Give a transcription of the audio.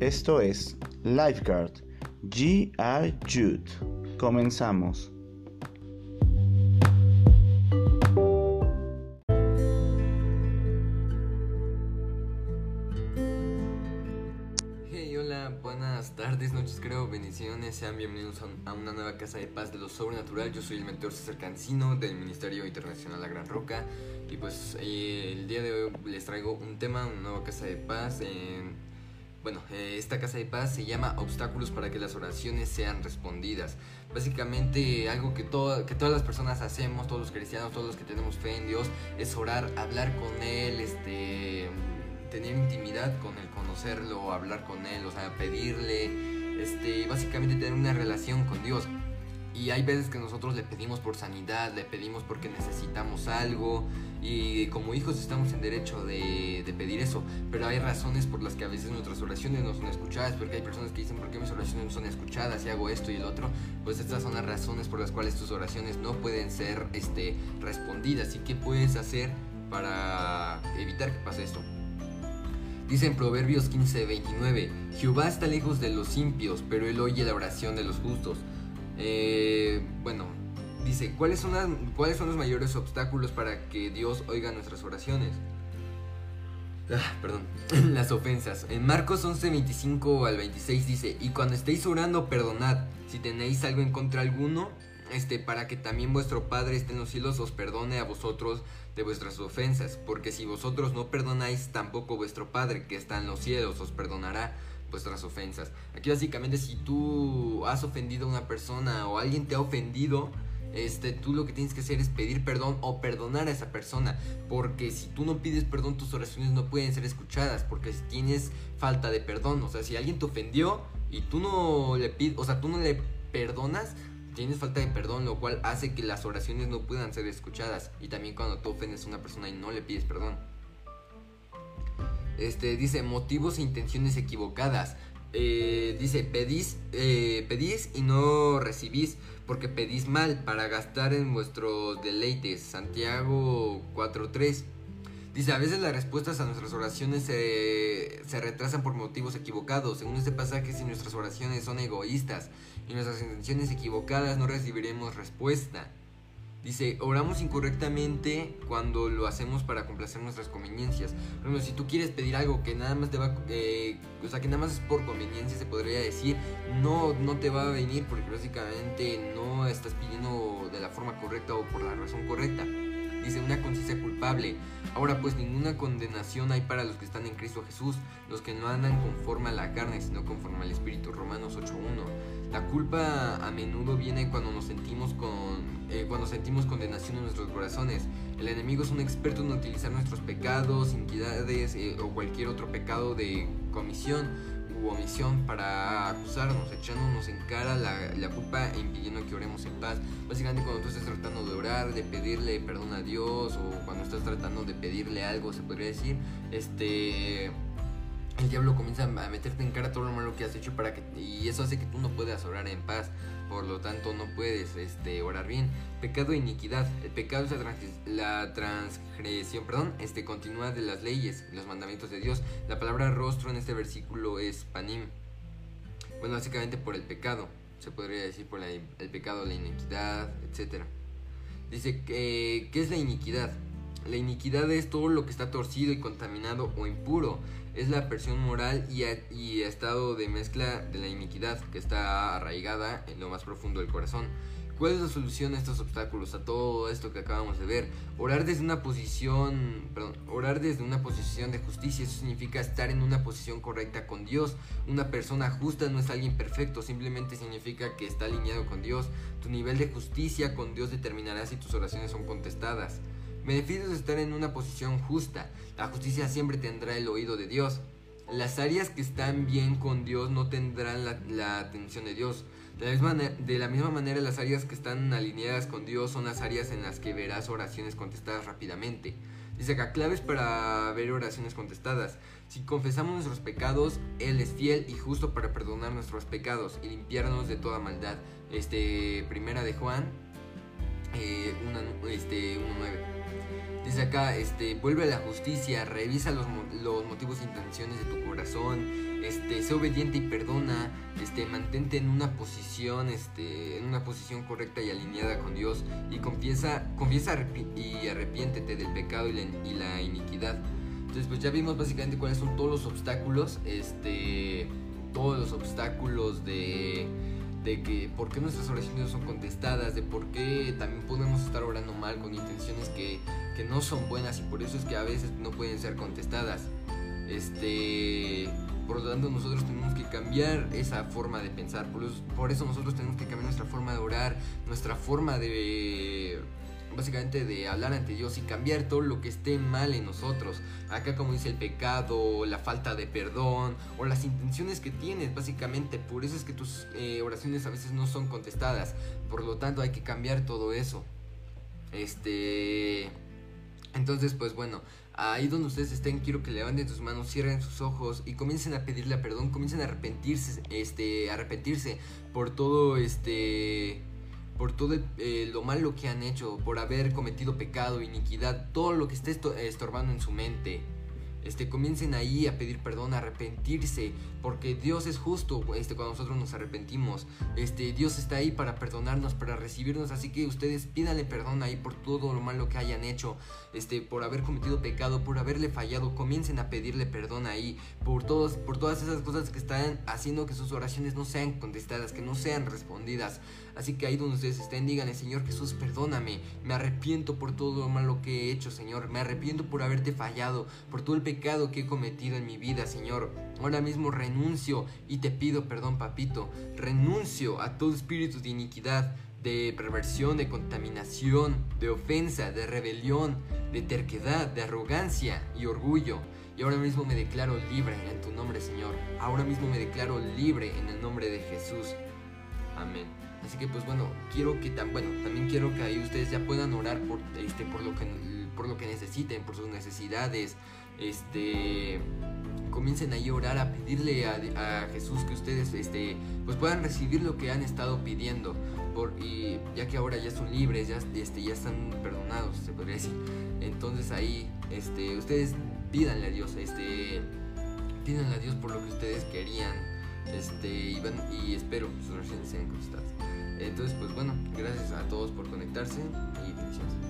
Esto es Lifeguard G.R. Jude. Comenzamos. Hey, hola, buenas tardes, noches, creo, bendiciones, sean bienvenidos a una nueva casa de paz de lo sobrenatural. Yo soy el mentor César Cancino del Ministerio Internacional La Gran Roca y pues eh, el día de hoy les traigo un tema, una nueva casa de paz. Bueno, eh, esta casa de paz se llama Obstáculos para que las oraciones sean respondidas. Básicamente algo que, que todas las personas hacemos, todos los cristianos, todos los que tenemos fe en Dios, es orar, hablar con Él, este tener intimidad con él, conocerlo, hablar con él, o sea, pedirle, este, básicamente tener una relación con Dios. Y hay veces que nosotros le pedimos por sanidad, le pedimos porque necesitamos algo y como hijos estamos en derecho de, pedir eso, pero hay razones por las que a veces nuestras oraciones no son escuchadas, porque hay personas que dicen, ¿por qué mis oraciones no son escuchadas y hago esto y el otro? Pues estas son las razones por las cuales tus oraciones no pueden ser este, respondidas. ¿Y qué puedes hacer para evitar que pase esto? Dice en Proverbios 15:29, Jehová está lejos de los impios, pero él oye la oración de los justos. Eh, bueno, dice, ¿cuáles son, ¿cuáles son los mayores obstáculos para que Dios oiga nuestras oraciones? Ah, perdón, las ofensas. En Marcos 11:25 al 26 dice, y cuando estéis orando, perdonad, si tenéis algo en contra alguno, este, para que también vuestro Padre esté en los cielos os perdone a vosotros de vuestras ofensas, porque si vosotros no perdonáis, tampoco vuestro Padre que está en los cielos os perdonará vuestras ofensas. Aquí básicamente si tú has ofendido a una persona o alguien te ha ofendido, este, tú lo que tienes que hacer es pedir perdón o perdonar a esa persona. Porque si tú no pides perdón, tus oraciones no pueden ser escuchadas. Porque si tienes falta de perdón, o sea, si alguien te ofendió y tú no le pides, o sea, tú no le perdonas, tienes falta de perdón, lo cual hace que las oraciones no puedan ser escuchadas. Y también cuando tú ofendes a una persona y no le pides perdón. Este dice motivos e intenciones equivocadas. Eh, dice pedís, eh, pedís y no recibís porque pedís mal para gastar en vuestros deleites. Santiago 4.3. Dice, a veces las respuestas a nuestras oraciones se, se retrasan por motivos equivocados. Según este pasaje, si nuestras oraciones son egoístas y nuestras intenciones equivocadas, no recibiremos respuesta. Dice, oramos incorrectamente cuando lo hacemos para complacer nuestras conveniencias. Por ejemplo, si tú quieres pedir algo que nada más te eh, sea, que nada más es por conveniencia, se podría decir, no, no te va a venir porque básicamente no estás pidiendo de la forma correcta o por la razón correcta. Dice una conciencia culpable. Ahora pues ninguna condenación hay para los que están en Cristo Jesús, los que no andan conforme a la carne, sino conforme al Espíritu. Romanos 8.1. La culpa a menudo viene cuando nos sentimos con eh, cuando sentimos condenación en nuestros corazones. El enemigo es un experto en utilizar nuestros pecados, iniquidades eh, o cualquier otro pecado de comisión u omisión para acusarnos, echándonos en cara la, la, culpa e impidiendo que oremos en paz. Básicamente cuando tú estás tratando de orar, de pedirle perdón a Dios o cuando estás tratando de pedirle algo, se podría decir, este el diablo comienza a meterte en cara todo lo malo que has hecho para que y eso hace que tú no puedas orar en paz por lo tanto no puedes este, orar bien. Pecado e iniquidad. El pecado es la, transgresión, perdón, este, continúa de las leyes, los mandamientos de Dios. La palabra rostro en este versículo es panim. Bueno, básicamente por el pecado, se podría decir por el pecado, la iniquidad, etc. Dice, que ¿qué es la iniquidad? La iniquidad es todo lo que está torcido y contaminado o impuro es la presión moral y, y, estado de mezcla de la iniquidad que está arraigada en lo más profundo del corazón. ¿Cuál es la solución a estos obstáculos, a todo esto que acabamos de ver? Orar desde una posición, perdón, orar desde una posición de justicia, eso significa estar en una posición correcta con Dios. Una persona justa no es alguien perfecto, simplemente significa que está alineado con Dios. Tu nivel de justicia con Dios determinará si tus oraciones son contestadas. Beneficios de estar en una posición justa. La justicia siempre tendrá el oído de Dios. Las áreas que están bien con Dios no tendrán la, atención de Dios. De la, misma, de la, misma, manera, las áreas que están alineadas con Dios son las áreas en las que verás oraciones contestadas rápidamente. Dice acá, claves para ver oraciones contestadas. Si confesamos nuestros pecados, Él es fiel y justo para perdonar nuestros pecados y limpiarnos de toda maldad. Este, primera de Juan, eh, este, 1.9. Dice acá, este, vuelve a la justicia, revisa los, los motivos e intenciones de tu corazón, este, sé obediente y perdona, este, mantente en una posición, este, en una posición correcta y alineada con Dios y confiesa, confiesa y arrepiéntete del pecado y la, y la iniquidad. Entonces, pues ya vimos básicamente cuáles son todos los obstáculos, este, todos los obstáculos de de que por qué nuestras oraciones no son contestadas, de por qué también podemos estar orando mal con intenciones que, que no son buenas y por eso es que a veces no pueden ser contestadas. Este, por lo tanto nosotros tenemos que cambiar esa forma de pensar, por, por eso nosotros tenemos que cambiar nuestra forma de orar, nuestra forma de básicamente de hablar ante Dios y cambiar todo lo que esté mal en nosotros. Acá como dice el pecado, la falta de perdón o las intenciones que tienes, básicamente. Por eso es que tus eh, oraciones a veces no son contestadas. Por lo tanto hay que cambiar todo eso. Este... Entonces pues bueno, ahí donde ustedes estén, quiero que levanten sus manos, cierren sus ojos y comiencen a pedirle perdón, comiencen a arrepentirse, este, arrepentirse por todo este por todo eh, lo malo que han hecho, por haber cometido pecado, iniquidad, todo lo que esté estorbando en su mente este, comiencen ahí a pedir perdón, a arrepentirse, porque Dios es justo este, cuando nosotros nos arrepentimos. Este, Dios está ahí para perdonarnos, para recibirnos, así que ustedes pídanle perdón ahí por todo lo malo que hayan hecho, este, por haber cometido pecado, por haberle fallado, comiencen a pedirle perdón ahí, por, todos, por todas esas cosas que están haciendo que sus oraciones no sean contestadas, que no sean respondidas. Así que ahí donde ustedes estén, díganle, Señor Jesús, perdóname, me arrepiento por todo lo malo que he hecho, Señor, me arrepiento por haberte fallado, por todo el pecado que he cometido en mi vida, Señor. Ahora mismo renuncio y te pido perdón, papito. Renuncio a todo espíritu de iniquidad, de perversión, de contaminación, de ofensa, de rebelión, de terquedad, de arrogancia y orgullo. Y ahora mismo me declaro libre en tu nombre, Señor. Ahora mismo me declaro libre en el nombre de Jesús. Amén. Así que pues bueno, quiero que tan bueno, también quiero que ahí ustedes ya puedan orar por este por lo que por lo que necesiten, por sus necesidades, este comiencen ahí a orar, a pedirle a, Jesús que ustedes este, pues puedan recibir lo que han estado pidiendo. Por, y ya que ahora ya son libres, ya, este, ya están perdonados, se podría decir. Entonces ahí este, ustedes pídanle a Dios, este, pídanle a Dios por lo que ustedes querían. Este, y, y espero sus oraciones sean contestadas. Entonces, pues bueno, gracias a todos por conectarse y bendiciones.